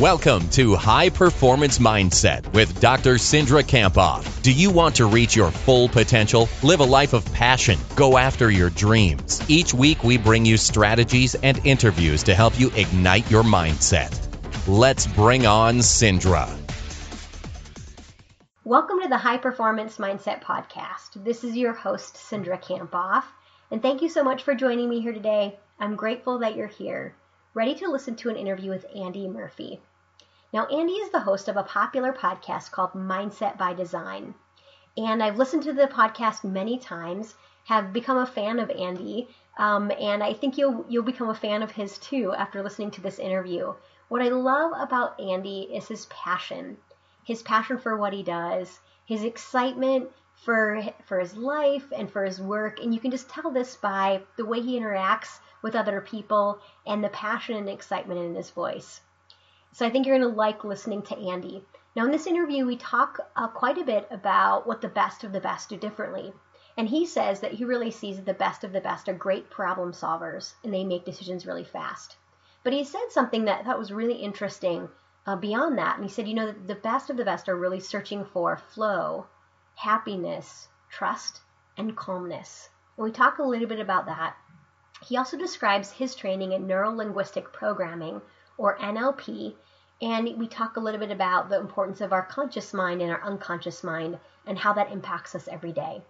Welcome to High Performance Mindset with Dr. Cindra Kamphoff. Do you want to reach your full potential? Live a life of passion. Go after your dreams. Each week, we bring you strategies and interviews to help you ignite your mindset. Let's bring on Cindra. Welcome to the High Performance Mindset Podcast. This is your host, Cindra Kamphoff, and thank you so much for joining me here today. I'm grateful that you're here ready to listen to an interview with Andy Murphy. Now, Andy is the host of a popular podcast called Mindset by Design. And I've listened to the podcast many times, have become a fan of Andy, um, and I think you'll you'll become a fan of his too after listening to this interview. What I love about Andy is his passion, his passion for what he does, his excitement for for his life and for his work, and you can just tell this by the way he interacts with other people and the passion and excitement in his voice. So I think you're going to like listening to Andy. Now, in this interview, we talk uh, quite a bit about what the best of the best do differently. And he says that he really sees that the best of the best are great problem solvers and they make decisions really fast. But he said something that I thought was really interesting uh, beyond that. And he said, you know, the best of the best are really searching for flow, happiness, trust, and calmness. And we talk a little bit about that. He also describes his training in neuro linguistic programming, or NLP, and we talk a little bit about the importance of our conscious mind and our unconscious mind and how that impacts us every day.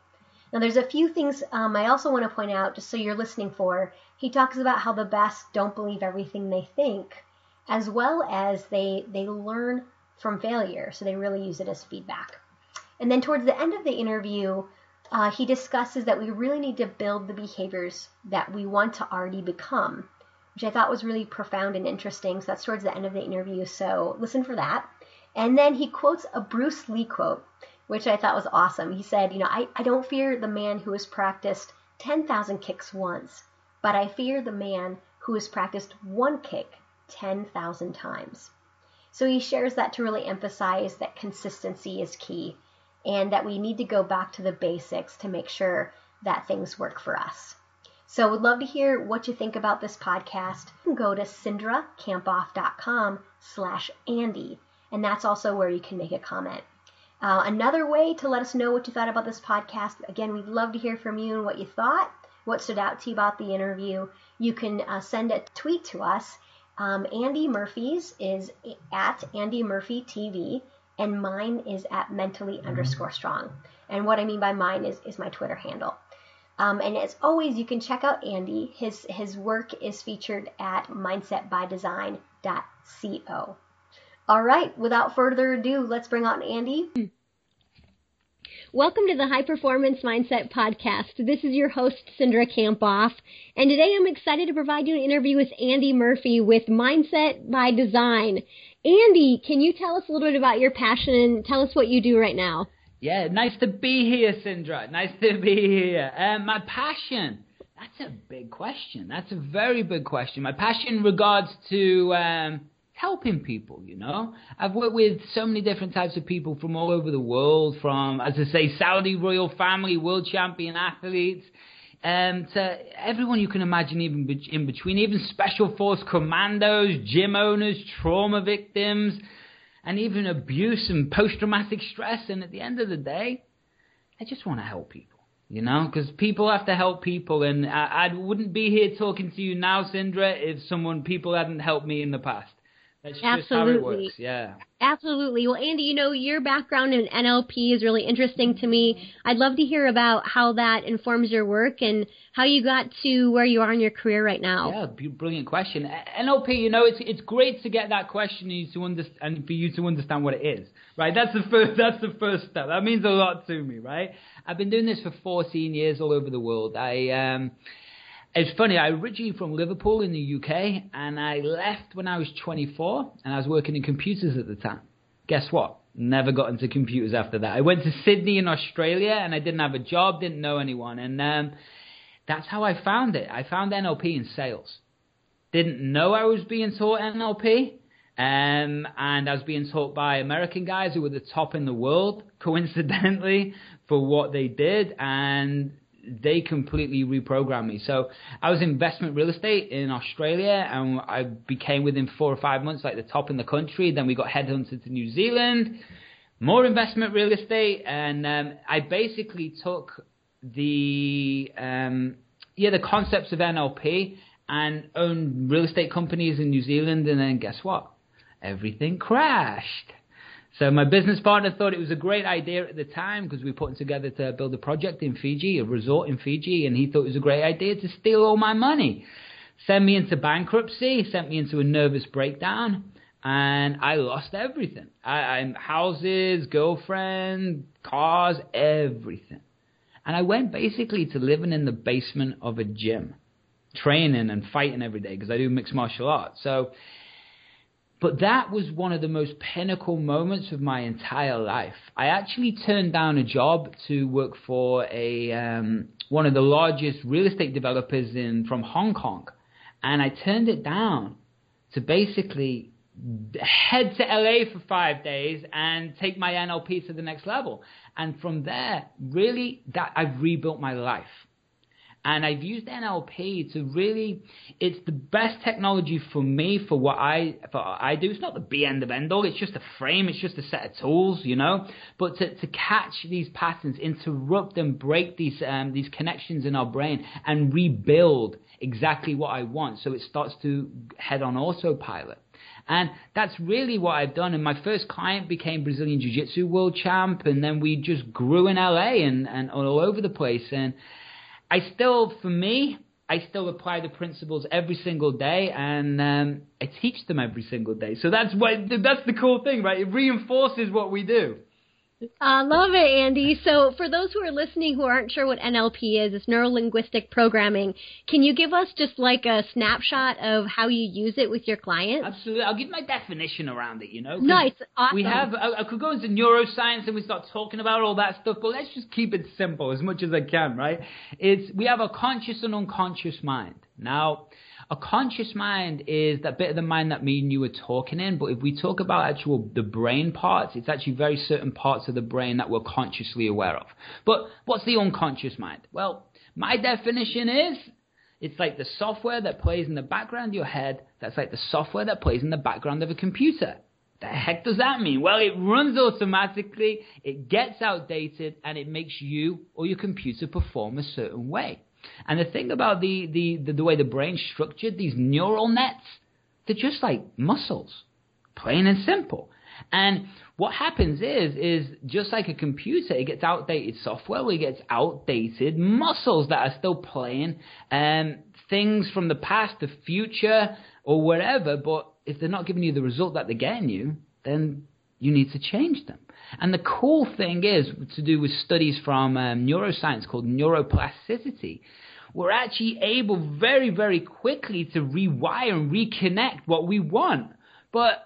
Now, there's a few things um, I also want to point out, just so you're listening for. He talks about how the best don't believe everything they think, as well as they they learn from failure, so they really use it as feedback. And then towards the end of the interview, uh, he discusses that we really need to build the behaviors that we want to already become, which I thought was really profound and interesting. So that's towards the end of the interview. So listen for that. And then he quotes a Bruce Lee quote, which I thought was awesome. He said, You know, I, I don't fear the man who has practiced 10,000 kicks once, but I fear the man who has practiced one kick 10,000 times. So he shares that to really emphasize that consistency is key and that we need to go back to the basics to make sure that things work for us. So would love to hear what you think about this podcast. You can go to cindrakamphoff.com slash Andy, and that's also where you can make a comment. Uh, another way to let us know what you thought about this podcast, again, we'd love to hear from you and what you thought, what stood out to you about the interview. You can uh, send a tweet to us. Um, Andy Murphy's is at Andy Murphy TV and mine is at mentally underscore strong. And what I mean by mine is, is my Twitter handle. Um, and as always, you can check out Andy. His his work is featured at mindsetbydesign.co. All right, without further ado, let's bring on Andy. Welcome to the High Performance Mindset Podcast. This is your host, Cindra Kamphoff. and today I'm excited to provide you an interview with Andy Murphy with Mindset by Design. Andy, can you tell us a little bit about your passion and tell us what you do right now? Yeah, nice to be here, Cindra. Nice to be here. Um, my passion. That's a big question. That's a very big question. My passion regards to um, helping people, you know. I've worked with so many different types of people from all over the world, from, as I say, Saudi royal family, world champion athletes, um, to everyone you can imagine, even in between, even special force commandos, gym owners, trauma victims, and even abuse and post traumatic stress. And at the end of the day, I just want to help people, you know, because people have to help people. And I, I wouldn't be here talking to you now, Cindra, if someone people hadn't helped me in the past. That's Absolutely. Yeah. Absolutely. Well, Andy, you know, your background in NLP is really interesting to me. I'd love to hear about how that informs your work and how you got to where you are in your career right now. Yeah, brilliant question. NLP, you know, it's it's great to get that question and to understand and for you to understand what it is. Right? That's the first that's the first step. That means a lot to me, right? I've been doing this for 14 years all over the world. I um it's funny, I originally from Liverpool in the UK, and I left when I was 24, and I was working in computers at the time. Guess what? Never got into computers after that. I went to Sydney in Australia, and I didn't have a job, didn't know anyone, and um, that's how I found it. I found NLP in sales. Didn't know I was being taught NLP, um, and I was being taught by American guys who were the top in the world, coincidentally, for what they did, and they completely reprogrammed me. So I was investment real estate in Australia, and I became within four or five months like the top in the country. Then we got headhunted to New Zealand, more investment real estate, and um, I basically took the um, yeah the concepts of NLP and owned real estate companies in New Zealand, and then guess what? Everything crashed. So my business partner thought it was a great idea at the time because we were putting together to build a project in Fiji, a resort in Fiji, and he thought it was a great idea to steal all my money, send me into bankruptcy, sent me into a nervous breakdown, and I lost everything. I, I houses, girlfriend, cars, everything. And I went basically to living in the basement of a gym, training and fighting every day because I do mixed martial arts. So but that was one of the most pinnacle moments of my entire life. I actually turned down a job to work for a um, one of the largest real estate developers in from Hong Kong, and I turned it down to basically head to LA for five days and take my NLP to the next level. And from there, really, that I've rebuilt my life. And I've used NLP to really, it's the best technology for me for what I, for what I do. It's not the be end of end all. It's just a frame. It's just a set of tools, you know. But to, to catch these patterns, interrupt and break these, um, these connections in our brain and rebuild exactly what I want. So it starts to head on autopilot. And that's really what I've done. And my first client became Brazilian Jiu Jitsu world champ. And then we just grew in LA and, and all over the place. And, I still, for me, I still apply the principles every single day, and um, I teach them every single day. So that's what that's the cool thing, right? It reinforces what we do. I love it, Andy. So, for those who are listening who aren't sure what NLP is, it's neuro linguistic programming. Can you give us just like a snapshot of how you use it with your clients? Absolutely. I'll give my definition around it, you know. Nice. Awesome. We have, I, I could go into neuroscience and we start talking about all that stuff, but let's just keep it simple as much as I can, right? It's, we have a conscious and unconscious mind. Now, a conscious mind is that bit of the mind that me and you were talking in, but if we talk about actual the brain parts, it's actually very certain parts of the brain that we're consciously aware of. But what's the unconscious mind? Well, my definition is it's like the software that plays in the background of your head, that's like the software that plays in the background of a computer. The heck does that mean? Well, it runs automatically, it gets outdated, and it makes you or your computer perform a certain way. And the thing about the, the, the, the way the brain's structured, these neural nets, they're just like muscles, plain and simple. And what happens is, is just like a computer, it gets outdated software, it gets outdated muscles that are still playing um, things from the past, the future, or whatever. But if they're not giving you the result that they're getting you, then you need to change them. And the cool thing is to do with studies from um, neuroscience called neuroplasticity. We're actually able very, very quickly to rewire and reconnect what we want. But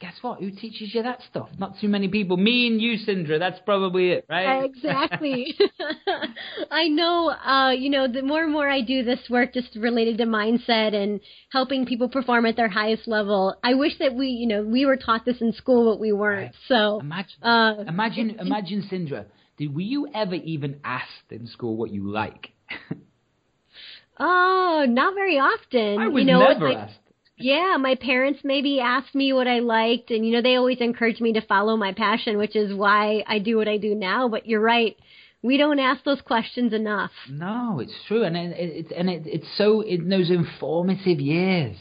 guess what? Who teaches you that stuff? Not too many people. Me and you, Cindra. That's probably it, right? Exactly. I know. Uh, you know, the more and more I do this work, just related to mindset and helping people perform at their highest level. I wish that we, you know, we were taught this in school, but we weren't. Right. So imagine, uh, imagine, imagine, Cindra. Did were you ever even asked in school what you like? Oh, not very often. I was you know, never like, asked. Yeah, my parents maybe asked me what I liked, and you know they always encouraged me to follow my passion, which is why I do what I do now. But you're right, we don't ask those questions enough. No, it's true, and it, it, and it, it's so in those informative years.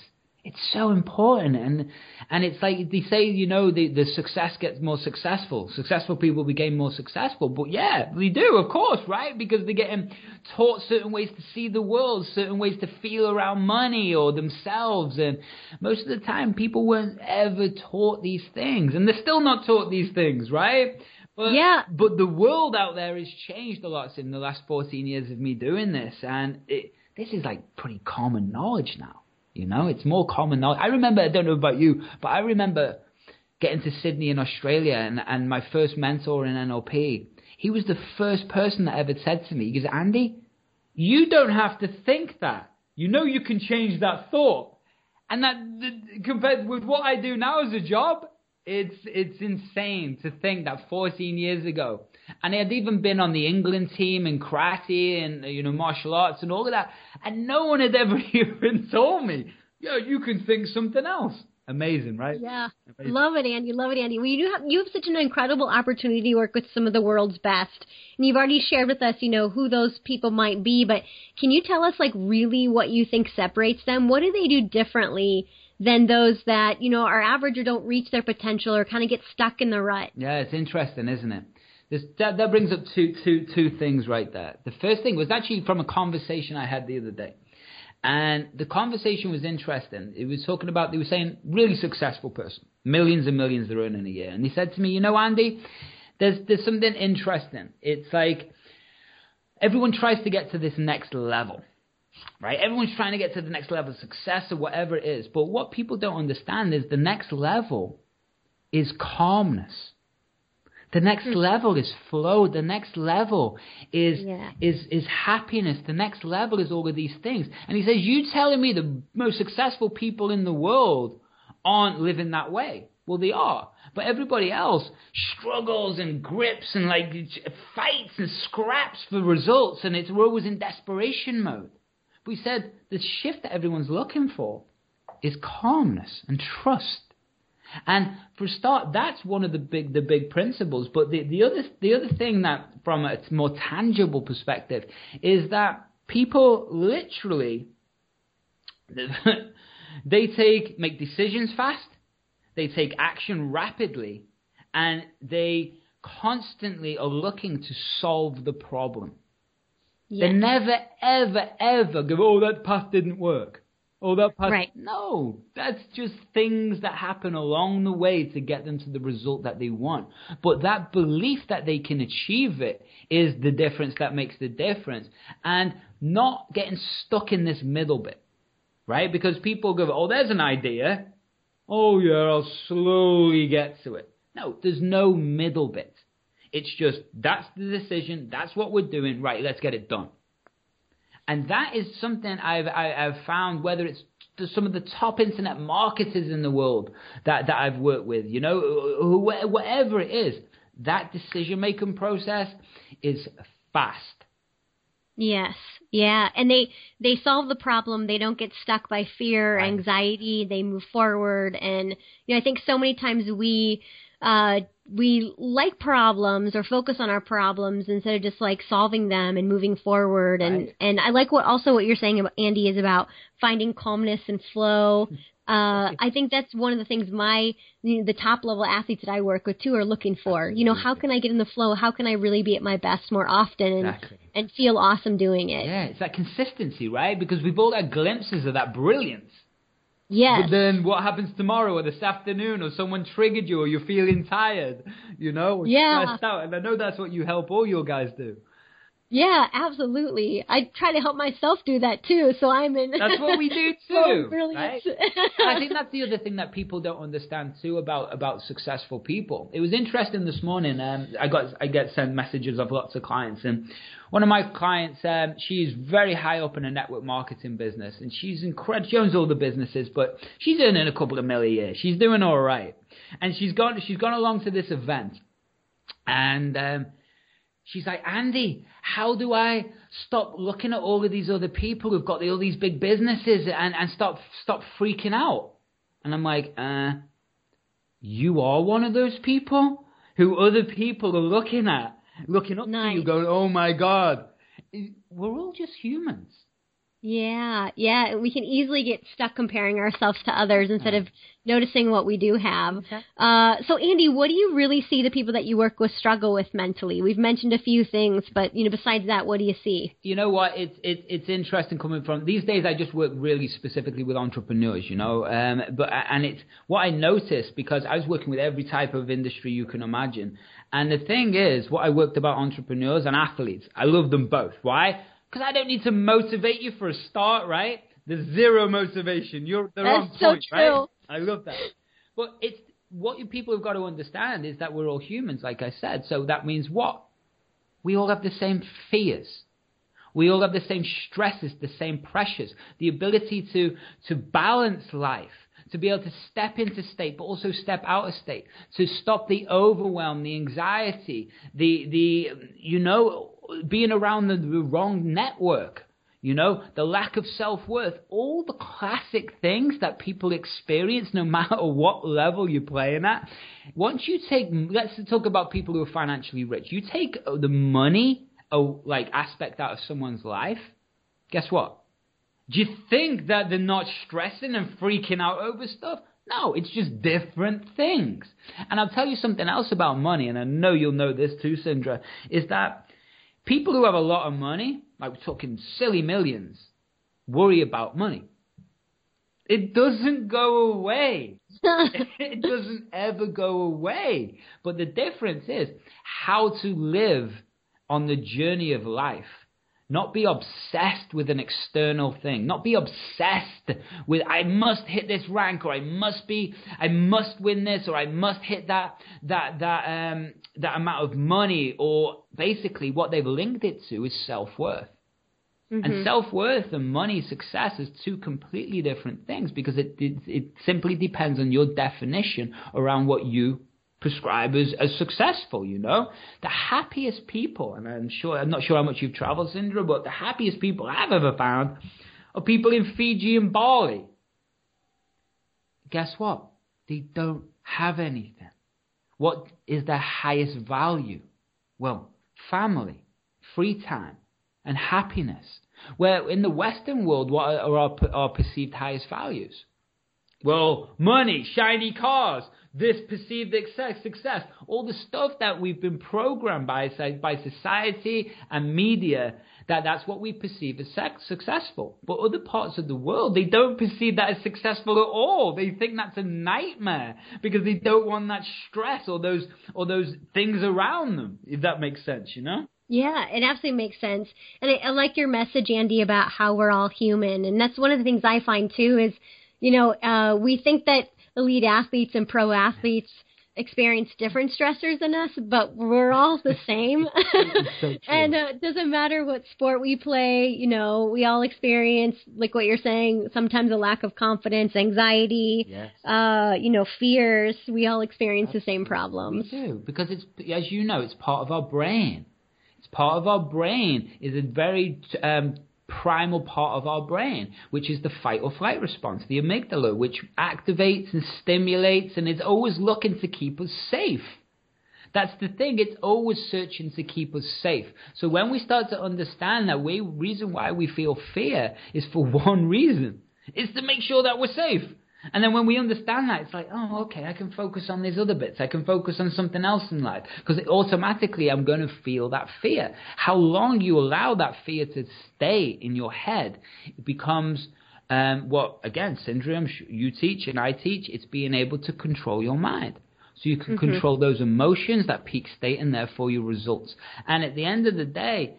It's so important, and and it's like they say, you know, the the success gets more successful. Successful people become more successful, but yeah, they do, of course, right? Because they're getting taught certain ways to see the world, certain ways to feel around money or themselves, and most of the time, people weren't ever taught these things, and they're still not taught these things, right? But, yeah. But the world out there has changed a lot in the last 14 years of me doing this, and it, this is like pretty common knowledge now. You know, it's more common now. I remember, I don't know about you, but I remember getting to Sydney in Australia and, and my first mentor in NLP. He was the first person that ever said to me, he goes, Andy, you don't have to think that. You know you can change that thought. And that, compared with what I do now as a job, It's it's insane to think that 14 years ago, and I had even been on the England team in karate and you know martial arts and all of that, and no one had ever even told me, "Yo, you can think something else." Amazing, right? Yeah, Amazing. love it, Andy. Love it, Andy. Well, you have you have such an incredible opportunity to work with some of the world's best, and you've already shared with us, you know, who those people might be. But can you tell us, like, really what you think separates them? What do they do differently than those that you know are average or don't reach their potential or kind of get stuck in the rut? Yeah, it's interesting, isn't it? This, that, that brings up two, two, two things right there. The first thing was actually from a conversation I had the other day. And the conversation was interesting. It was talking about, they were saying, really successful person, millions and millions they're earning a year. And he said to me, you know, Andy, there's, there's something interesting. It's like everyone tries to get to this next level, right? Everyone's trying to get to the next level of success or whatever it is. But what people don't understand is the next level is calmness. The next hmm. level is flow. The next level is yeah. is is happiness. The next level is all of these things. And he says, "You telling me the most successful people in the world aren't living that way?" Well, they are. But everybody else struggles and grips and like fights and scraps for results, and it's we're always in desperation mode. We said the shift that everyone's looking for is calmness and trust and for start, that's one of the big the big principles. But the, the other the other thing that from a more tangible perspective is that people literally they take make decisions fast, they take action rapidly, and they constantly are looking to solve the problem. Yes. They never ever ever go, oh that path didn't work. Oh, that part. Right. No, that's just things that happen along the way to get them to the result that they want. But that belief that they can achieve it is the difference that makes the difference. And not getting stuck in this middle bit, right? Because people go, oh, there's an idea. Oh, yeah, I'll slowly get to it. No, there's no middle bit. It's just, that's the decision. That's what we're doing. Right, let's get it done. And that is something I've, I, have found, whether it's some of the top internet marketers in the world that, that I've worked with, you know, whatever it is, that decision making process is fast. Yes. Yeah, and they they solve the problem. They don't get stuck by fear, right. anxiety. They move forward, and you know I think so many times we uh, we like problems or focus on our problems instead of just like solving them and moving forward. And right. and I like what also what you're saying about Andy is about finding calmness and flow. Uh, I think that's one of the things my you know, the top level athletes that I work with too are looking for. You know, how can I get in the flow? How can I really be at my best more often and exactly. and feel awesome doing it? Yeah, it's that consistency, right? Because we've all had glimpses of that brilliance Yes. But then what happens tomorrow or this afternoon or someone triggered you or you're feeling tired, you know? Yeah. Out. And I know that's what you help all your guys do. Yeah, absolutely. I try to help myself do that too, so I'm in. That's what we do too, right? I think that's the other thing that people don't understand too about about successful people. It was interesting this morning. Um, I got I get sent messages of lots of clients, and one of my clients, um, she's very high up in a network marketing business, and she's incredible. She owns all the businesses, but she's earning a couple of million a year. She's doing all right, and she's gone she's gone along to this event, and. Um, She's like, Andy, how do I stop looking at all of these other people who've got all these big businesses and, and stop stop freaking out? And I'm like, uh, you are one of those people who other people are looking at, looking up nice. to you, going, oh my God. We're all just humans. Yeah, yeah, we can easily get stuck comparing ourselves to others instead of noticing what we do have. Okay. Uh, so, Andy, what do you really see the people that you work with struggle with mentally? We've mentioned a few things, but you know, besides that, what do you see? You know what? It's it's it's interesting coming from these days. I just work really specifically with entrepreneurs, you know, um, but and it's what I noticed because I was working with every type of industry you can imagine. And the thing is, what I worked about entrepreneurs and athletes, I love them both. Why? Because I don't need to motivate you for a start, right? There's zero motivation. You're the wrong point, so right? I love that. But it's what people have got to understand is that we're all humans, like I said. So that means what? We all have the same fears. We all have the same stresses, the same pressures, the ability to, to balance life, to be able to step into state, but also step out of state, to stop the overwhelm, the anxiety, the, the, you know, being around the, wrong network, you know, the lack of self worth, all the classic things that people experience no matter what level you're playing at. Once you take, let's talk about people who are financially rich. You take the money, like aspect out of someone's life, guess what? Do you think that they're not stressing and freaking out over stuff? No, it's just different things. And I'll tell you something else about money, and I know you'll know this too, Cindra, is that people who have a lot of money, like we're talking silly millions, worry about money. It doesn't go away. it doesn't ever go away. But the difference is how to live on the journey of life not be obsessed with an external thing. Not be obsessed with I must hit this rank or I must be I must win this or I must hit that that that um that amount of money or basically what they've linked it to is self worth. Mm-hmm. And self worth and money success is two completely different things because it, it it simply depends on your definition around what you prescribe as, as successful, you know? The happiest people, and I'm sure, I'm not sure how much you've traveled, Cindra, but the happiest people I've ever found are people in Fiji and Bali. Guess what? They don't have anything. What is their highest value? Well, family, free time, and happiness. Where in the Western world, what are our, our perceived highest values? Well, money, shiny cars, this perceived success, all the stuff that we've been programmed by, by society and media, that that's what we perceive as successful. But other parts of the world, they don't perceive that as successful at all. They think that's a nightmare because they don't want that stress or those, or those things around them, if that makes sense, you know? Yeah, it absolutely makes sense. And I, I like your message, Andy, about how we're all human. And that's one of the things I find too is, you know, uh, we think that elite athletes and pro athletes experience different stressors than us, but we're all the same. so and uh, it doesn't matter what sport we play, you know, we all experience, like what you're saying, sometimes a lack of confidence, anxiety, yes. uh, you know, fears. We all experience Absolutely. the same problems. We do, because it's, as you know, it's part of our brain. It's part of our brain. is a very um, primal part of our brain, which is the fight or flight response, the amygdala, which activates and stimulates and is always looking to keep us safe. That's the thing, it's always searching to keep us safe. So when we start to understand that we reason why we feel fear is for one reason. It's to make sure that we're safe. And then when we understand that, it's like, oh, okay, I can focus on these other bits. I can focus on something else in life. Because automatically I'm going to feel that fear. How long you allow that fear to stay in your head it becomes um, what, again, Cindra you teach and I teach, it's being able to control your mind. So you can mm-hmm. control those emotions, that peak state, and therefore your results. And at the end of the day,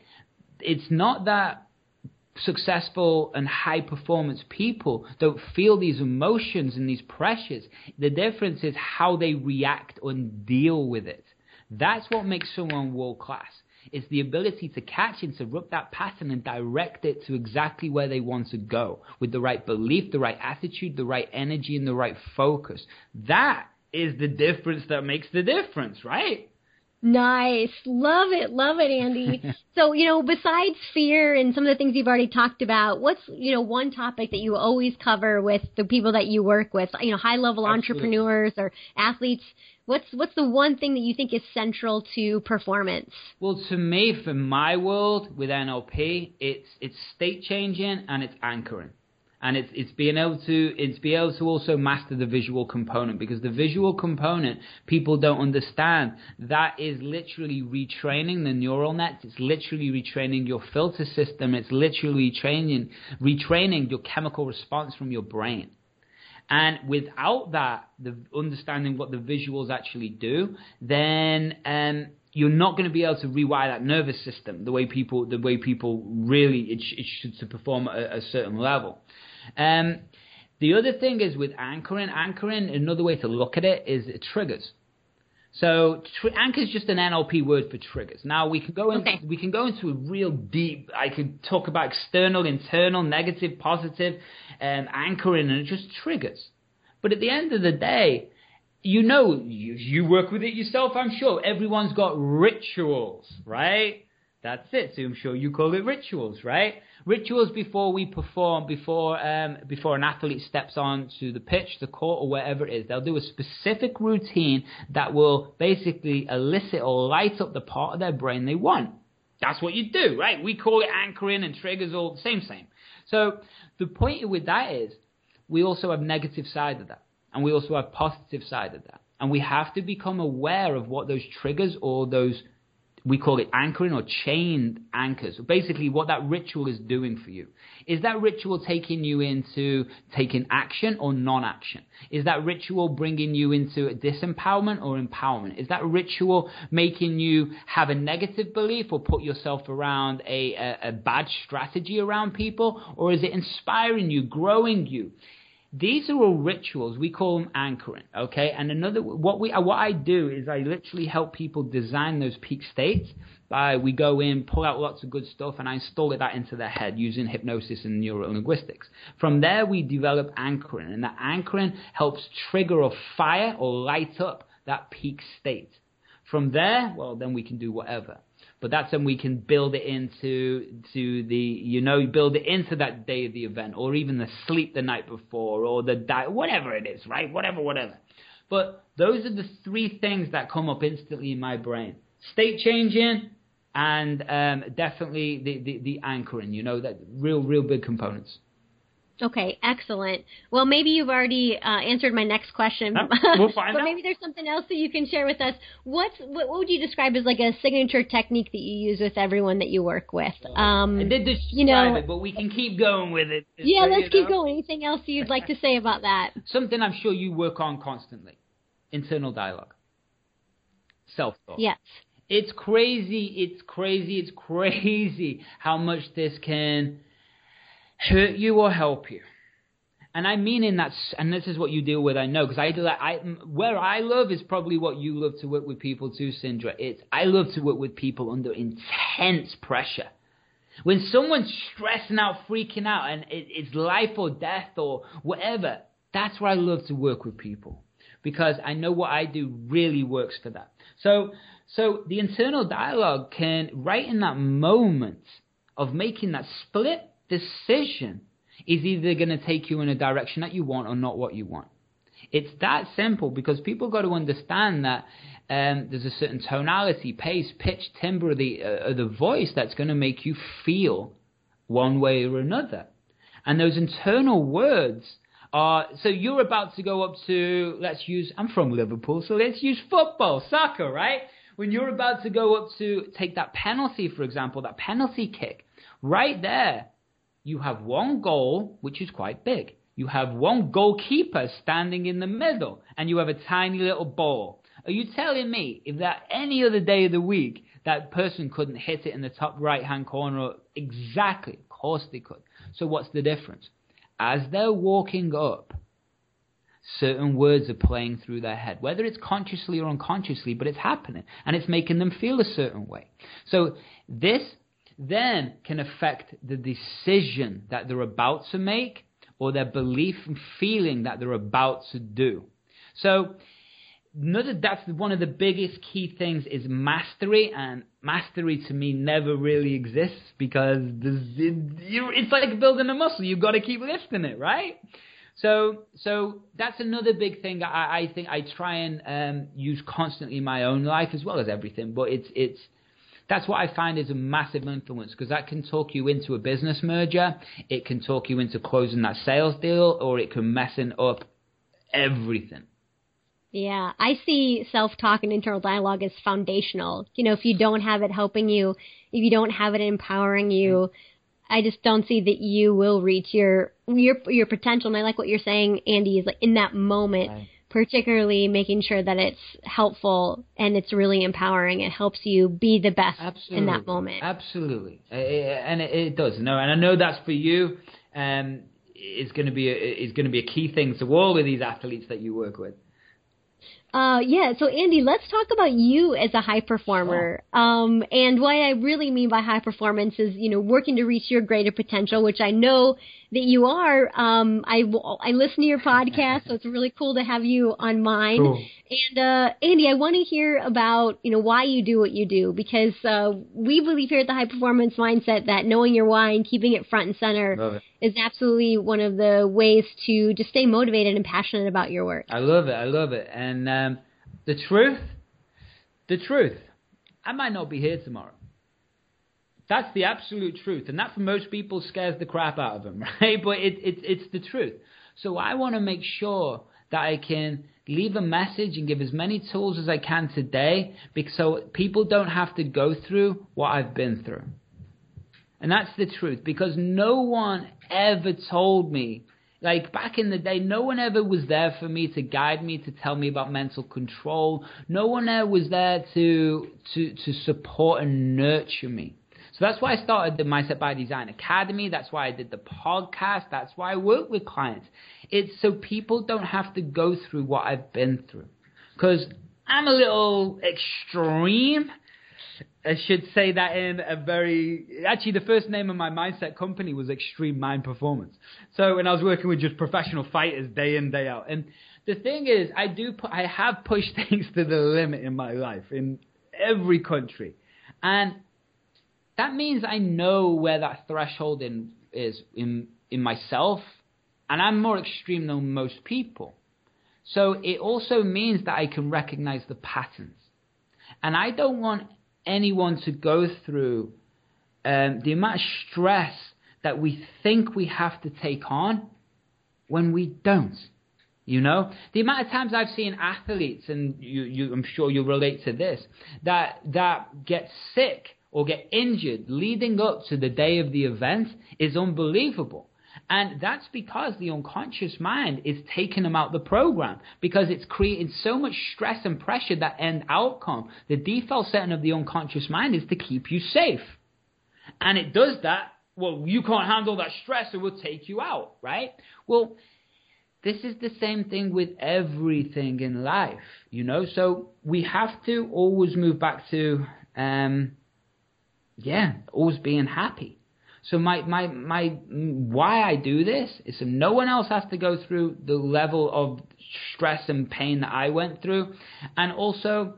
it's not that successful and high performance people don't feel these emotions and these pressures. The difference is how they react and deal with it. That's what makes someone world class. It's the ability to catch, interrupt that pattern, and direct it to exactly where they want to go with the right belief, the right attitude, the right energy, and the right focus. That is the difference that makes the difference, right? Nice. Love it. Love it, Andy. so, you know, besides fear and some of the things you've already talked about, what's, you know, one topic that you always cover with the people that you work with, you know, high level entrepreneurs or athletes? What's what's the one thing that you think is central to performance? Well, to me, for my world with NLP, it's it's state changing and it's anchoring and it's it's being able to it's being able to also master the visual component because the visual component people don't understand. That is literally retraining the neural nets. It's literally retraining your filter system. It's literally training retraining your chemical response from your brain. And without that the understanding what the visuals actually do then um, you're not going to be able to rewire that nervous system the way people the way people really it, sh- it should to perform at a certain level. Um, the other thing is with anchoring. Anchoring, another way to look at it is it triggers. So tr- anchor is just an NLP word for triggers. Now we can go in, okay. we can go into a real deep. I could talk about external, internal, negative, positive, um, anchoring, and it just triggers. But at the end of the day, you know, you, you work with it yourself, I'm sure. Everyone's got rituals, right? That's it. So I'm sure you call it rituals, right? Rituals before we perform, before um, before an athlete steps on to the pitch, the court, or wherever it is. They'll do a specific routine that will basically elicit or light up the part of their brain they want. That's what you do, right? We call it anchoring and triggers all the same, same. So the point with that is we also have negative side of that. And we also have positive side of that. And we have to become aware of what those triggers or those we call it anchoring or chained anchors. Basically, what that ritual is doing for you. Is that ritual taking you into taking action or non action? Is that ritual bringing you into disempowerment or empowerment? Is that ritual making you have a negative belief or put yourself around a, a, a bad strategy around people? Or is it inspiring you, growing you? These are all rituals. We call them anchoring. Okay. And another, what we, what I do is I literally help people design those peak states. By we go in, pull out lots of good stuff, and I install it that into their head using hypnosis and neurolinguistics. From there, we develop anchoring, and that anchoring helps trigger or fire or light up that peak state. From there, well, then we can do whatever. But that's when we can build it into to the you know build it into that day of the event, or even the sleep the night before, or the diet, whatever it is, right? Whatever, whatever. But those are the three things that come up instantly in my brain: state changing, and um, definitely the, the the anchoring. You know that real real big components. Okay, excellent. Well, maybe you've already uh, answered my next question, we'll find but out. maybe there's something else that you can share with us. What's what, what would you describe as like a signature technique that you use with everyone that you work with? Um, I did describe you know, it, but we can keep going with it. yeah, let's keep know. going. Anything else you'd like to say about that? Something I'm sure you work on constantly: internal dialogue, self-talk. Yes. It's crazy. It's crazy. It's crazy how much this can hurt you or help you. And I mean in that, and this is what you deal with, I know, because I. I, where I love is probably what you love to work with people too, Cindra. It's, I love to work with people under intense pressure. When someone's stressing out, freaking out, and it, it's life or death or whatever, that's where I love to work with people because I know what I do really works for that. So, so the internal dialogue can, right in that moment of making that split decision, is either going to take you in a direction that you want or not what you want. It's that simple because people got to understand that um, there's a certain tonality, pace, pitch, timbre of the, uh, of the voice that's going to make you feel one way or another. And those internal words are, so you're about to go up to, let's use, I'm from Liverpool, so let's use football, soccer, right? When you're about to go up to take that penalty, for example, that penalty kick, right there, you have one goal, which is quite big. You have one goalkeeper standing in the middle, and you have a tiny little ball. Are you telling me if that any other day of the week that person couldn't hit it in the top right hand corner? Exactly. Of course they could. So what's the difference? As they're walking up, certain words are playing through their head, whether it's consciously or unconsciously, but it's happening and it's making them feel a certain way. So this then can affect the decision that they're about to make or their belief and feeling that they're about to do. So another that's one of the biggest key things is mastery and mastery to me never really exists because it's like building a muscle you've got to keep lifting it right so so that's another big thing I, I think I try and um, use constantly in my own life as well as everything but it's it's that's what I find is a massive influence because that can talk you into a business merger, it can talk you into closing that sales deal, or it can messing up everything. Yeah, I see self talk and internal dialogue as foundational. You know, if you don't have it helping you, if you don't have it empowering you, mm-hmm. I just don't see that you will reach your your your potential. And I like what you're saying, Andy, is like in that moment, Right. Particularly making sure that it's helpful and it's really empowering. It helps you be the best Absolutely. in that moment. Absolutely, and it, does. No, and I know that's for you. Um, is going to be a, is going to be a key thing to all of these athletes that you work with. Uh, yeah. So Andy, let's talk about you as a high performer. Um, and what I really mean by high performance is, you know, working to reach your greater potential, which I know that you are. Um, I I listen to your podcast, so it's really cool to have you on mine. Cool. And uh, Andy, I want to hear about you know why you do what you do because uh, we believe here at the High Performance Mindset that knowing your why and keeping it front and center is absolutely one of the ways to just stay motivated and passionate about your work. I love it. I love it. And um, the truth, the truth, I might not be here tomorrow. That's the absolute truth, and that for most people scares the crap out of them, right? But it, it, it's the truth. So I want to make sure that I can leave a message and give as many tools as I can today, because so people don't have to go through what I've been through. And that's the truth, because no one ever told me like back in the day, no one ever was there for me to guide me, to tell me about mental control. No one ever was there to to to support and nurture me. So that's why I started the Mindset by Design Academy. That's why I did the podcast. That's why I work with clients. It's so people don't have to go through what I've been through. Because I'm a little extreme. I should say that in a very actually the first name of my mindset company was Extreme Mind Performance. So when I was working with just professional fighters day in day out, and the thing is, I do I have pushed things to the limit in my life in every country, and that means I know where that threshold in, is in in myself, and I'm more extreme than most people. So it also means that I can recognize the patterns, and I don't want anyone to go through um, the amount of stress that we think we have to take on when we don't. You know, the amount of times I've seen athletes, and you, you, I'm sure you'll relate to this, that that get sick or get injured leading up to the day of the event is unbelievable. And that's because the unconscious mind is taking them out the program because it's creating so much stress and pressure that end outcome. The default setting of the unconscious mind is to keep you safe. And it does that. Well, you can't handle that stress, so we'll take you out, right? Well, this is the same thing with everything in life, you know? So we have to always move back to, um, yeah, always being happy. So my, my, my, why I do this is so no one else has to go through the level of stress and pain that I went through. And also,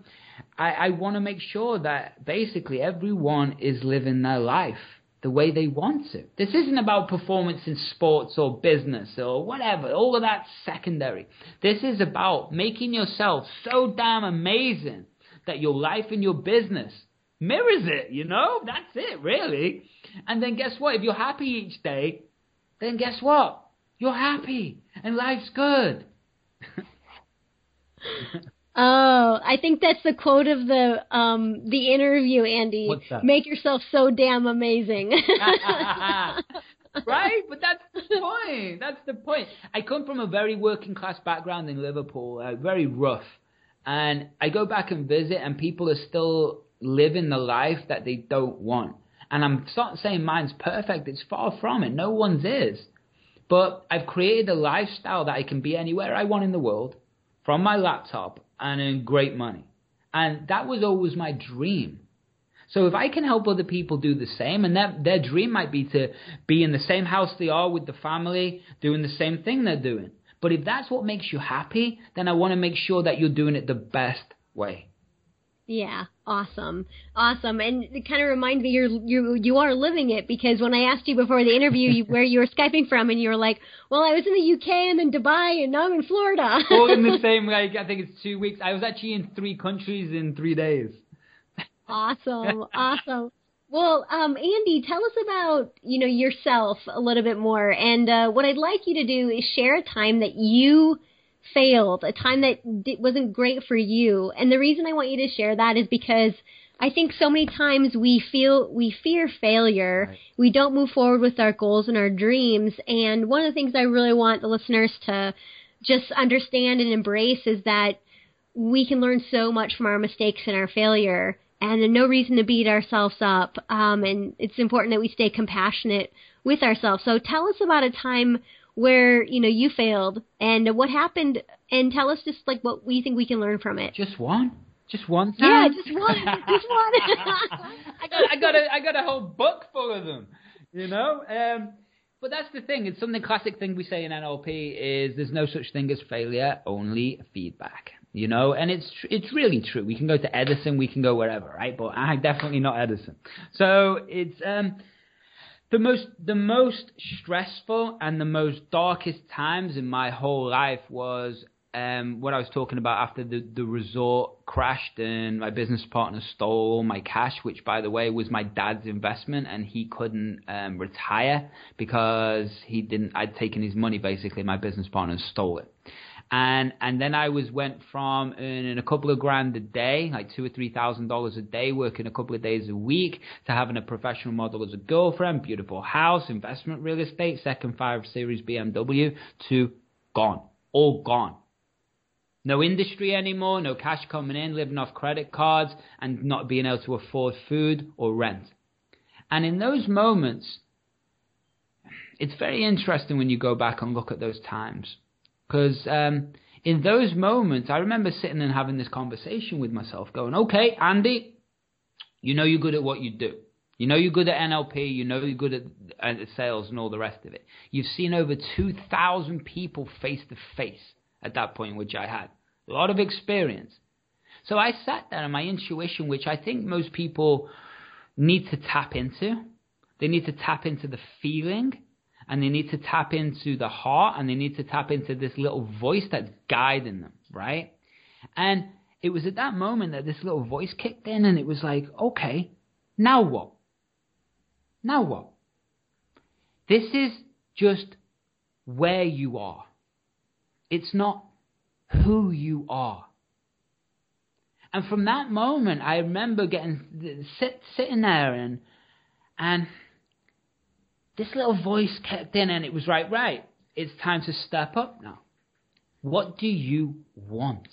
I, I want to make sure that basically everyone is living their life the way they want to. This isn't about performance in sports or business or whatever. All of that's secondary. This is about making yourself so damn amazing that your life and your business mirrors it, you know? That's it, really. And then guess what? If you're happy each day, then guess what? You're happy and life's good. Oh, I think that's the quote of the um the interview, Andy. What's that? Make yourself so damn amazing. right? But that's the point. That's the point. I come from a very working class background in Liverpool, uh, very rough. And I go back and visit, and people are still living the life that they don't want. And I'm not saying mine's perfect, it's far from it. No one's is. But I've created a lifestyle that I can be anywhere I want in the world from my laptop and earn great money. And that was always my dream. So if I can help other people do the same, and their, their dream might be to be in the same house they are with the family, doing the same thing they're doing. But if that's what makes you happy, then I want to make sure that you're doing it the best way. Yeah, awesome, awesome, and it kind of reminds me you're you you are living it because when I asked you before the interview you, where you were skyping from, and you were like, "Well, I was in the UK and then Dubai, and now I'm in Florida." All in the same, like I think it's two weeks. I was actually in three countries in three days. awesome, awesome. Well, um, Andy, tell us about you know yourself a little bit more, and uh, what I'd like you to do is share a time that you failed, a time that wasn't great for you. And the reason I want you to share that is because I think so many times we feel we fear failure. Right. We don't move forward with our goals and our dreams. And one of the things I really want the listeners to just understand and embrace is that we can learn so much from our mistakes and our failure and there's no reason to beat ourselves up. Um, and it's important that we stay compassionate with ourselves. So tell us about a time where you know you failed and what happened and tell us just like what we think we can learn from it. Just one. Just one Yeah, just one. just one. I got I got a I got a whole book full of them. You know? Um but that's the thing. It's something classic thing we say in NLP is there's no such thing as failure, only feedback. You know, and it's tr- it's really true. We can go to Edison, we can go wherever, right? But I'm definitely not Edison. So it's um the most the most stressful and the most darkest times in my whole life was um, what I was talking about after the, the resort crashed and my business partner stole my cash, which by the way was my dad's investment, and he couldn't um, retire because he didn't. I'd taken his money basically. My business partner stole it, and and then I was went from earning a couple of grand a day, like two or three thousand dollars a day, working a couple of days a week, to having a professional model as a girlfriend, beautiful house, investment real estate, second five series BMW, to gone, all gone. No industry anymore, no cash coming in, living off credit cards, and not being able to afford food or rent. And in those moments, it's very interesting when you go back and look at those times. Because um, in those moments, I remember sitting and having this conversation with myself, going, okay, Andy, you know you're good at what you do. You know you're good at NLP, you know you're good at, at sales and all the rest of it. You've seen over 2,000 people face to face at that point, which I had. A lot of experience. So I sat there and my intuition, which I think most people need to tap into, they need to tap into the feeling and they need to tap into the heart and they need to tap into this little voice that's guiding them, right? And it was at that moment that this little voice kicked in and it was like, okay, now what? Now what? This is just where you are. It's not who you are. And from that moment, I remember getting sit, sitting there and and this little voice kept in, and it was right, right. It's time to step up now. What do you want?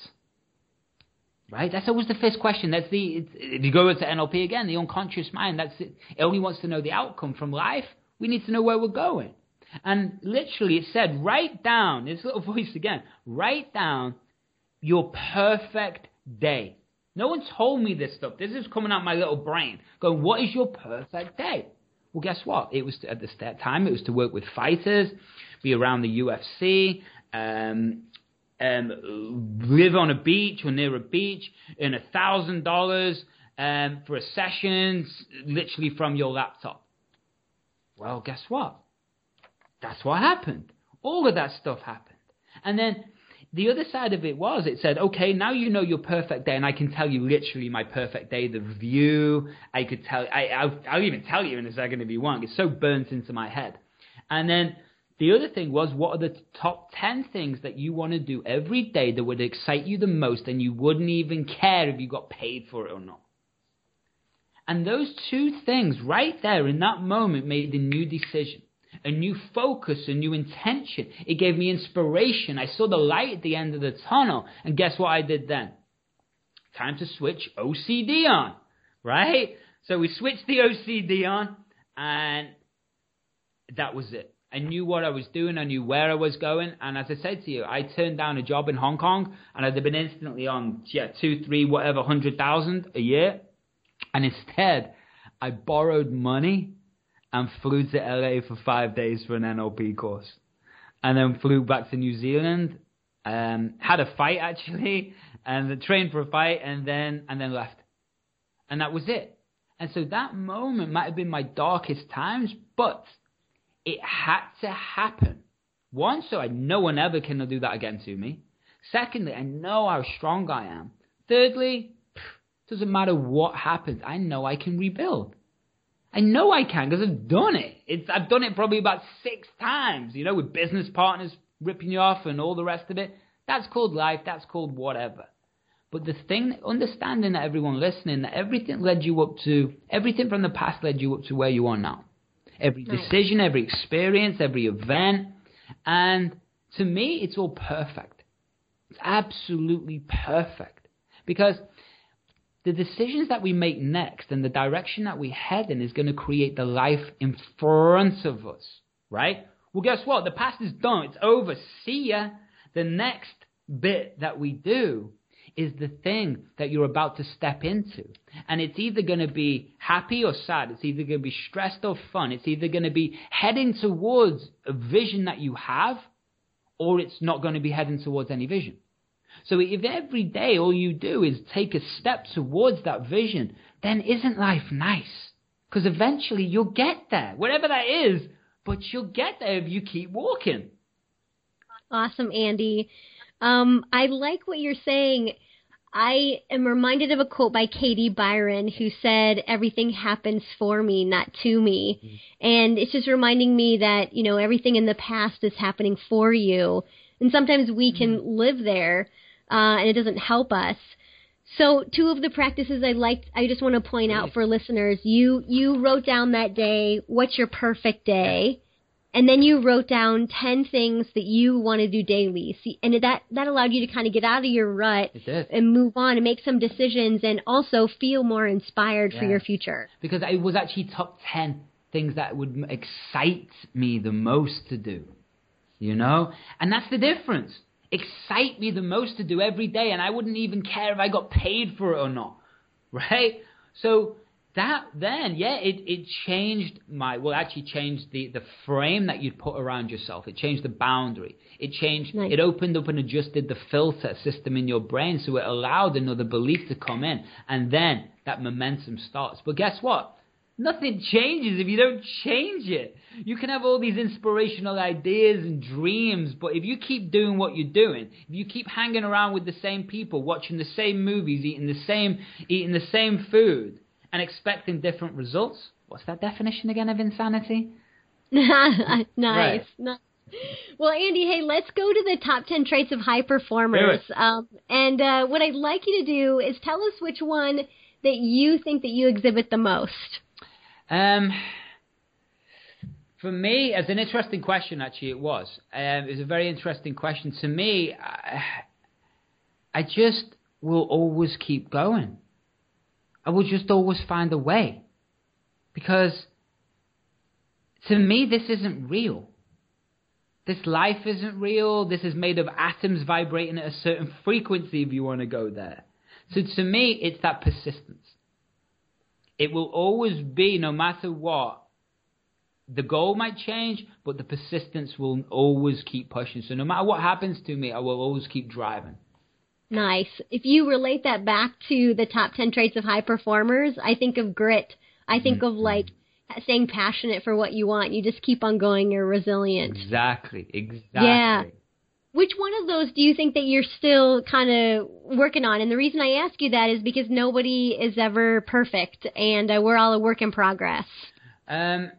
Right? That's always the first question. That's the if you go to NLP again, the unconscious mind. That's it. It only wants to know the outcome from life. We need to know where we're going. And literally, it said, write down this little voice again. Write down your perfect day. No one told me this stuff. This is coming out my little brain. Going, what is your perfect day? Well, guess what? It was to, at this time. It was to work with fighters, be around the UFC, um, um, live on a beach or near a beach, earn a thousand dollars um, for a session, literally from your laptop. Well, guess what? That's what happened. All of that stuff happened. And then the other side of it was it said, okay, now you know your perfect day, and I can tell you literally my perfect day, the view. I could tell, I, I'll, I'll even tell you in a second if you want. It's so burnt into my head. And then the other thing was, what are the top 10 things that you want to do every day that would excite you the most and you wouldn't even care if you got paid for it or not? And those two things right there in that moment made the new decision, a new focus, a new intention. It gave me inspiration. I saw the light at the end of the tunnel. And guess what I did then? Time to switch OCD on, right? So we switched the OCD on and that was it. I knew what I was doing. I knew where I was going. And as I said to you, I turned down a job in Hong Kong and I'd have been instantly on, yeah, two, three, whatever, hundred thousand a year. And instead, I borrowed money and flew to LA for five days for an NLP course. And then flew back to New Zealand, um, had a fight actually, and trained for a fight and then, and then left. And that was it. And so that moment might have been my darkest times, but it had to happen. One, so I no one ever can do that again to me. Secondly, I know how strong I am. Thirdly, doesn't matter what happens, I know I can rebuild. I know I can because I've done it. It's I've done it probably about six times, you know, with business partners ripping you off and all the rest of it. That's called life. That's called whatever. But the thing, understanding that everyone listening, that everything led you up to, everything from the past led you up to where you are now. Every decision, every experience, every event. And to me, it's all perfect. It's absolutely perfect. Because the decisions that we make next and the direction that we head in is going to create the life in front of us, right? Well, guess what? The past is done. It's over. See ya. The next bit that we do is the thing that you're about to step into. And it's either going to be happy or sad. It's either going to be stressed or fun. It's either going to be heading towards a vision that you have, or it's not going to be heading towards any vision. So if every day all you do is take a step towards that vision, then isn't life nice? Because eventually you'll get there, whatever that is, but you'll get there if you keep walking. Awesome, Andy. Um, I like what you're saying. I am reminded of a quote by Katie Byron who said, Everything happens for me, not to me. Mm-hmm. And it's just reminding me that, you know, everything in the past is happening for you. And sometimes we can mm-hmm. live there, uh, and it doesn't help us. So two of the practices I liked, I just want to point out for listeners. You you wrote down that day, what's your perfect day? and then you wrote down 10 things that you want to do daily. See, and that that allowed you to kind of get out of your rut and move on and make some decisions and also feel more inspired yeah. for your future. Because it was actually top 10 things that would excite me the most to do. You know? And that's the difference. Excite me the most to do every day and I wouldn't even care if I got paid for it or not. Right? So that then, yeah, it, it changed my, well, actually changed the, the frame that you'd put around yourself. It changed the boundary. It changed, nice. it opened up and adjusted the filter system in your brain so it allowed another belief to come in. And then that momentum starts. But guess what? Nothing changes if you don't change it. You can have all these inspirational ideas and dreams, but if you keep doing what you're doing, if you keep hanging around with the same people, watching the same movies, eating the same, eating the same food, and expecting different results. What's that definition again of insanity? nice. Right. nice. Well, Andy, hey, let's go to the top 10 traits of high performers. Um, and uh, what I'd like you to do is tell us which one that you think that you exhibit the most. Um, for me, it's an interesting question, actually, it was. Um, it was a very interesting question. To me, I, I just will always keep going. I will just always find a way. Because to me, this isn't real. This life isn't real. This is made of atoms vibrating at a certain frequency if you want to go there. So to me, it's that persistence. It will always be, no matter what, the goal might change, but the persistence will always keep pushing. So no matter what happens to me, I will always keep driving. Nice. If you relate that back to the top 10 traits of high performers, I think of grit. I think mm-hmm. of like staying passionate for what you want. You just keep on going. You're resilient. Exactly. Exactly. Yeah. Which one of those do you think that you're still kind of working on? And the reason I ask you that is because nobody is ever perfect, and uh, we're all a work in progress. Um,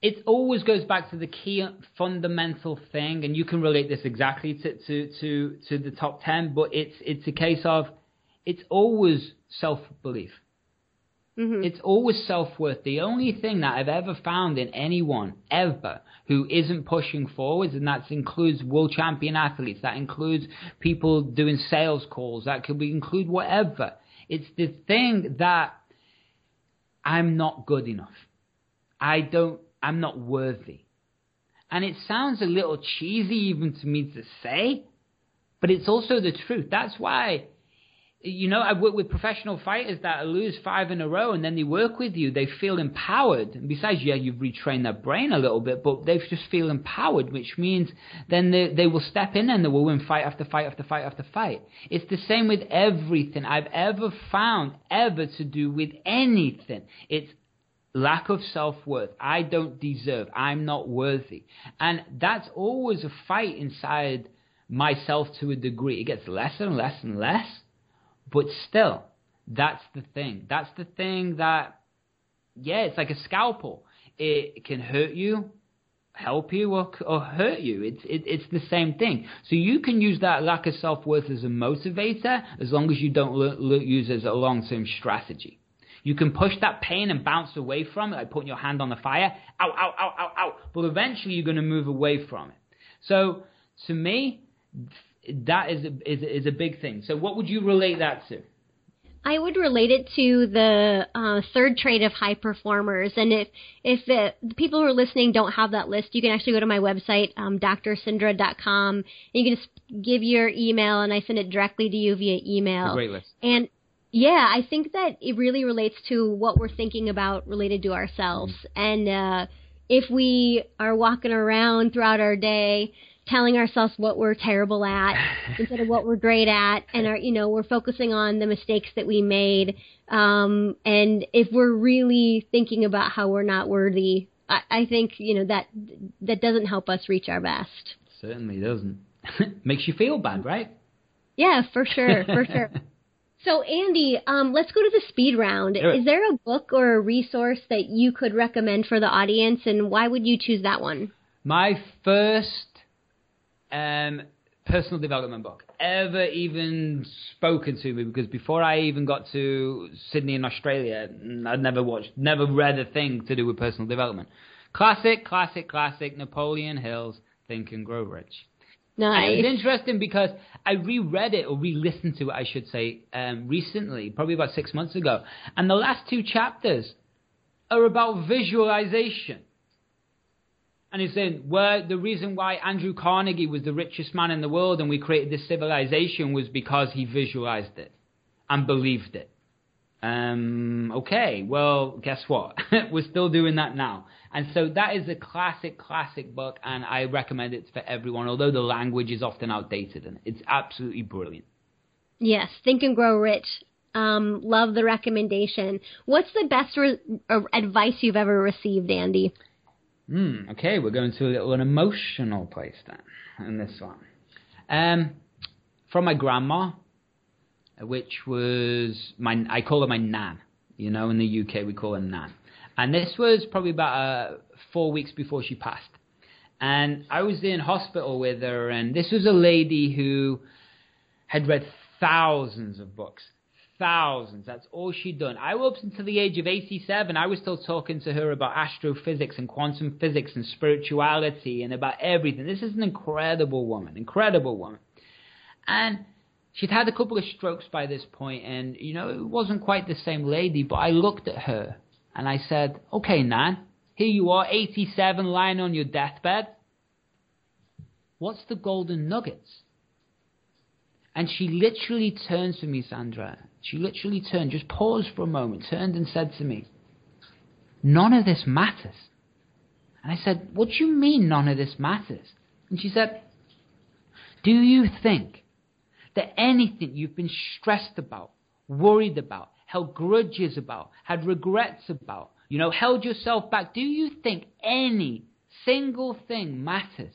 it always goes back to the key fundamental thing, and you can relate this exactly to, to, to, to the top 10, but it's, it's a case of it's always self belief. Mm-hmm. It's always self worth. The only thing that I've ever found in anyone, ever, who isn't pushing forwards, and that includes world champion athletes, that includes people doing sales calls, that could include whatever. It's the thing that I'm not good enough. I don't I'm not worthy. And it sounds a little cheesy even to me to say, but it's also the truth. That's why, you know, I work with professional fighters that lose five in a row and then they work with you. They feel empowered. And besides, yeah, you've retrained their brain a little bit, but they just feel empowered, which means then they, they will step in and they will win fight after fight after fight after fight. It's the same with everything I've ever found, ever to do with anything. It's lack of self worth. I don't deserve. I'm not worthy. And that's always a fight inside myself to a degree. It gets less and less and less, but still, that's the thing. That's the thing that, yeah, it's like a scalpel. It can hurt you, help you, or, or hurt you. It's it, it's the same thing. So you can use that lack of self worth as a motivator as long as you don't l- l- use it as a long term strategy. You can push that pain and bounce away from it, like putting your hand on the fire. Ow, ow, ow, ow, ow. But eventually you're going to move away from it. So to me, that is a, is, is a big thing. So what would you relate that to? I would relate it to the uh, third trait of high performers. And if if the, the, people who are listening don't have that list, you can actually go to my website, um, drcindra.com, and you can just give your email, and I send it directly to you via email. great list. And yeah, I think that it really relates to what we're thinking about related to ourselves. Mm-hmm. And uh, if we are walking around throughout our day telling ourselves what we're terrible at instead of what we're great at and are you know we're focusing on the mistakes that we made. Um and if we're really thinking about how we're not worthy i, I think you know that that doesn't help us reach our best. Certainly doesn't. Makes you feel bad right? Yeah for sure for sure. So andy um let's go to the speed round. Is there a book or a resource that you could recommend for the audience and why would you choose that one? My first um, personal development book ever even spoken to me because before I even got to Sydney in Australia, I'd never watched, never read a thing to do with personal development. Classic, classic, classic Napoleon Hill's Think and Grow Rich. Nice. It's interesting because I reread it or re-listened to it, I should say, um, recently, probably about six months ago, and the last two chapters are about visualization. And he's saying, well, the reason why Andrew Carnegie was the richest man in the world and we created this civilization was because he visualized it and believed it. Um, okay, well, guess what? We're still doing that now. And so that is a classic, classic book, and I recommend it for everyone, although the language is often outdated, and it's absolutely brilliant. Yes, Think and Grow Rich. Um, love the recommendation. What's the best re- uh, advice you've ever received, Andy? Hmm, okay, we're going to a little an emotional place then in this one. Um, from my grandma, which was my I call her my nan. You know, in the UK we call her nan. And this was probably about uh, four weeks before she passed. And I was in hospital with her, and this was a lady who had read thousands of books, thousands. That's all she'd done. I was until the age of 87. I was still talking to her about astrophysics and quantum physics and spirituality and about everything. This is an incredible woman, incredible woman. And she'd had a couple of strokes by this point, and you know it wasn't quite the same lady. But I looked at her and I said, "Okay, Nan, here you are, 87, lying on your deathbed. What's the golden nuggets?" And she literally turned to me, Cindra, she literally turned, just paused for a moment, turned and said to me, None of this matters. And I said, What do you mean none of this matters? And she said, Do you think that anything you've been stressed about, worried about, held grudges about, had regrets about, you know, held yourself back, do you think any single thing matters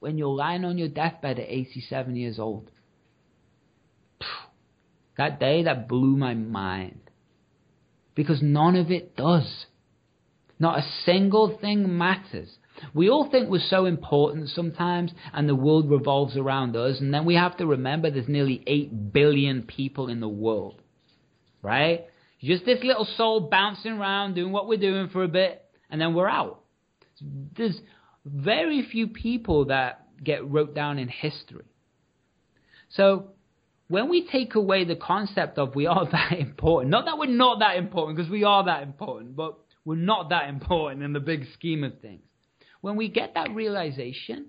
when you're lying on your deathbed at 87 years old? That day, that blew my mind. Because none of it does. Not a single thing matters. We all think we're so important sometimes, and the world revolves around us, and then we have to remember there's nearly 8 billion people in the world. Right? Just this little soul bouncing around, doing what we're doing for a bit, and then we're out. There's very few people that get wrote down in history. So when we take away the concept of we are that important, not that we're not that important, because we are that important, but we're not that important in the big scheme of things. When we get that realization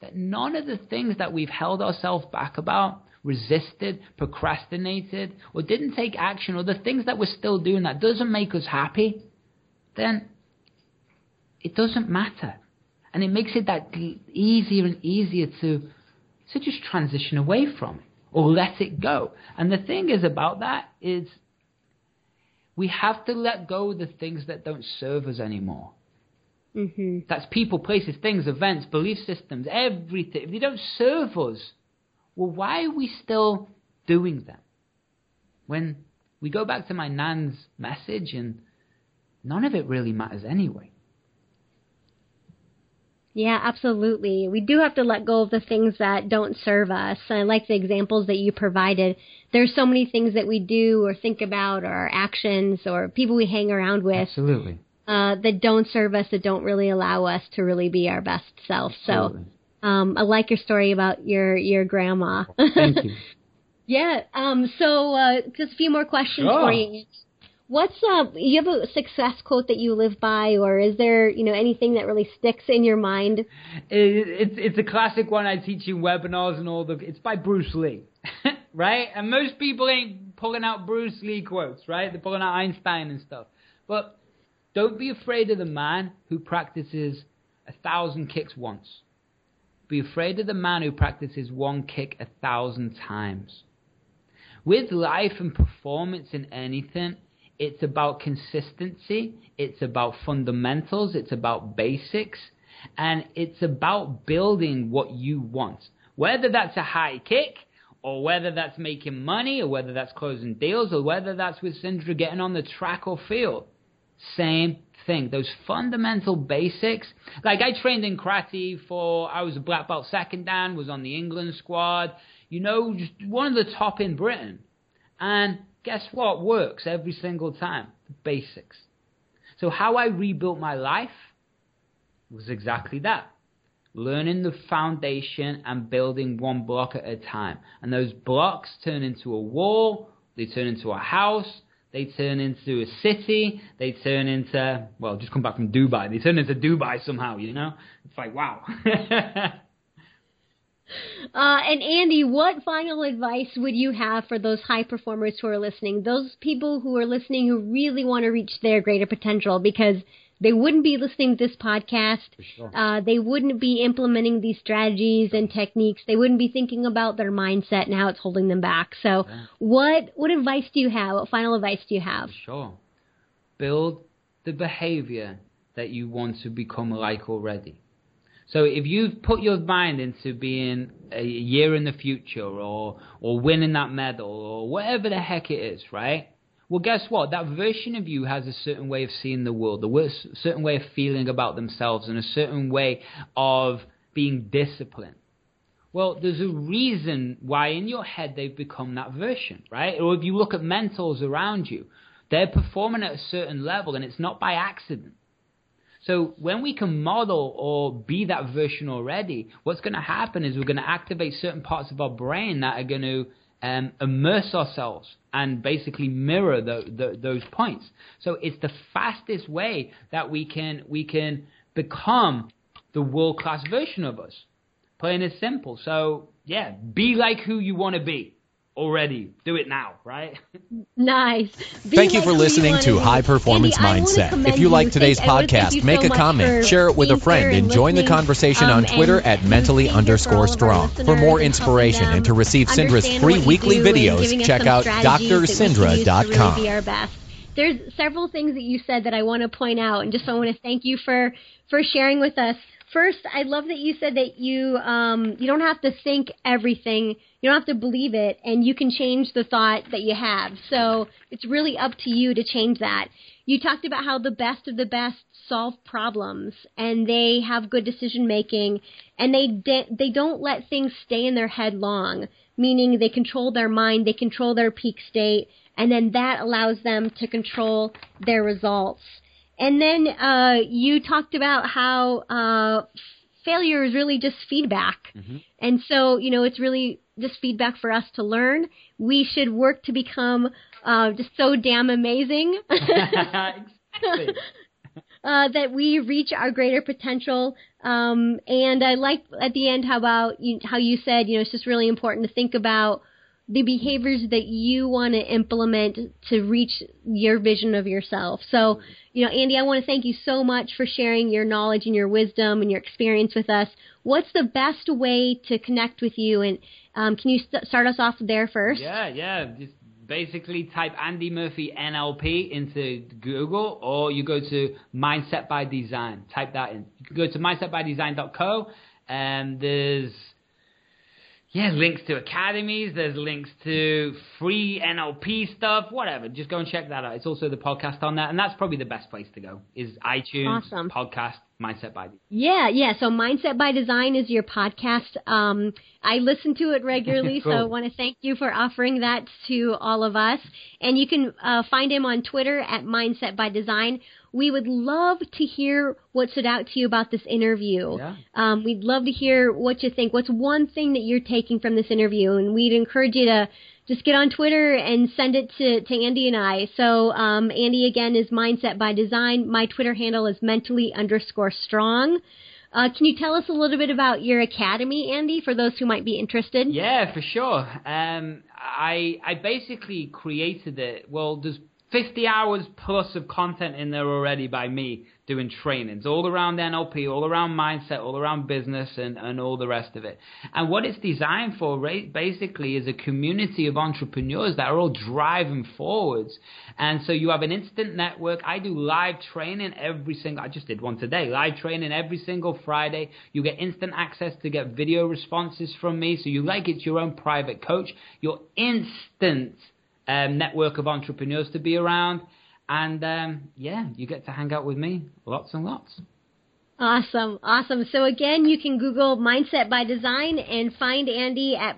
that none of the things that we've held ourselves back about, resisted, procrastinated, or didn't take action, or the things that we're still doing that doesn't make us happy, then it doesn't matter. And it makes it that easier and easier to, to just transition away from it or let it go. And the thing is about that is we have to let go of the things that don't serve us anymore. Mm-hmm. That's people, places, things, events, belief systems, everything. If they don't serve us, well, why are we still doing them? When we go back to my nan's message, and none of it really matters anyway. Yeah, absolutely. We do have to let go of the things that don't serve us. And I like the examples that you provided. There's so many things that we do or think about or our actions or people we hang around with. Absolutely. Uh, that don't serve us, that don't really allow us to really be our best self. Absolutely. So, um, I like your story about your, your grandma. Thank you. Yeah. Um. So, uh, just a few more questions Sure. for you. What's uh? You have a success quote that you live by, or is there you know anything that really sticks in your mind? It, it's it's a classic one I teach in webinars and all the. It's by Bruce Lee, right? And most people ain't pulling out Bruce Lee quotes, right? They're pulling out Einstein and stuff. But don't be afraid of the man who practices a thousand kicks once. Be afraid of the man who practices one kick a thousand times. With life and performance in anything, it's about consistency, it's about fundamentals, it's about basics, and it's about building what you want. Whether that's a high kick, or whether that's making money, or whether that's closing deals, or whether that's with Cindra getting on the track or field. Same thing. Those fundamental basics. Like I trained in karate for, I was a black belt second dan, was on the England squad. You know, just one of the top in Britain. And guess what works every single time? The basics. So how I rebuilt my life was exactly that. Learning the foundation and building one block at a time. And those blocks turn into a wall, they turn into a house, they turn into a city, they turn into, well, just come back from Dubai, they turn into Dubai somehow, you know? It's like, wow. Uh, and Andy, what final advice would you have for those high performers who are listening? Those people who are listening who really want to reach their greater potential because they wouldn't be listening to this podcast. sure. Uh, they wouldn't be implementing these strategies and techniques. They wouldn't be thinking about their mindset and how it's holding them back. So, Yeah. what what advice do you have? What final advice do you have? Sure. Build the behavior that you want to become like already. So if you've put your mind into being a year in the future or or winning that medal or whatever the heck it is, right? Well, guess what? That version of you has a certain way of seeing the world, a certain way of feeling about themselves, and a certain way of being disciplined. Well, there's a reason why in your head they've become that version, right? Or if you look at mentors around you, they're performing at a certain level and it's not by accident. So when we can model or be that version already, what's going to happen is we're going to activate certain parts of our brain that are going to um, immerse ourselves and basically mirror tho- tho- those points. So it's the fastest way that we can we can become the world class version of us. Plain and simple. So yeah, be like who you want to be already. Do it now, right? Nice. Be Thank you for listening wanna. High Performance Andy, Mindset. If you like today's Thank- I wanna thank podcast, you make so a comment, share it with a friend, here and join the conversation um, on Twitter at mentally being here for underscore all of our strong. For listeners more inspiration and to receive Cindra's free weekly videos, check out strategies that we can use to really drcindra.com. be our best. There's several things that you said that I want to point out, and just I want to thank you for for sharing with us. First, I love that you said that you um, you don't have to think everything, you don't have to believe it, and you can change the thought that you have. So it's really up to you to change that. You talked about how the best of the best solve problems, and they have good decision making, and they de- they don't let things stay in their head long. Meaning they control their mind, they control their peak state, and then that allows them to control their results. And then uh, you talked about how uh, failure is really just feedback. And so, you know, it's really just feedback for us to learn. We should work to become uh, just so damn amazing exactly. uh, that we reach our greater potential. Um, and I like at the end how about you, how you said, you know, it's just really important to think about the behaviors that you want to implement to reach your vision of yourself. So, you know, Andy, I want to thank you so much for sharing your knowledge and your wisdom and your experience with us. What's the best way to connect with you? And um, can you st- start us off there first? Yeah, yeah. Just basically type Andy Murphy NLP into Google or you go to Mindset by Design. Type that in. You can go to mindsetbydesign.co and there's yeah, links to academies, there's links to free NLP stuff, whatever. Just go and check that out. It's also the podcast on that, and that's probably the best place to go. Is iTunes, Awesome. podcast, Mindset by Design. Yeah, yeah. So Mindset by Design is your podcast. Um, I listen to it regularly, cool. so I want to thank you for offering that to all of us. And you can uh, find him on Twitter at Mindset by Design. We would love to hear what stood out to you about this interview. Yeah. Um, we'd love to hear what you think. What's one thing that you're taking from this interview? And we'd encourage you to just get on Twitter and send it to, to Andy and I. So um, Andy again is Mindset by Design. My Twitter handle is mentally underscore strong. Uh, can you tell us a little bit about your academy, Andy, for those who might be interested? Yeah, for sure. Um, I I basically created it. Well, there's 50 hours plus of content in there already by me doing trainings all around NLP, all around mindset, all around business, and, and all the rest of it. And what it's designed for, basically, is a community of entrepreneurs that are all driving forwards. And so you have an instant network. I do live training every single. I just did one today. Live training every single Friday. You get instant access to get video responses from me. So you like it's your own private coach. Your instant um, network of entrepreneurs to be around. And um, yeah, you get to hang out with me lots and lots. Awesome, awesome. So again, you can Google Mindset by Design and find Andy at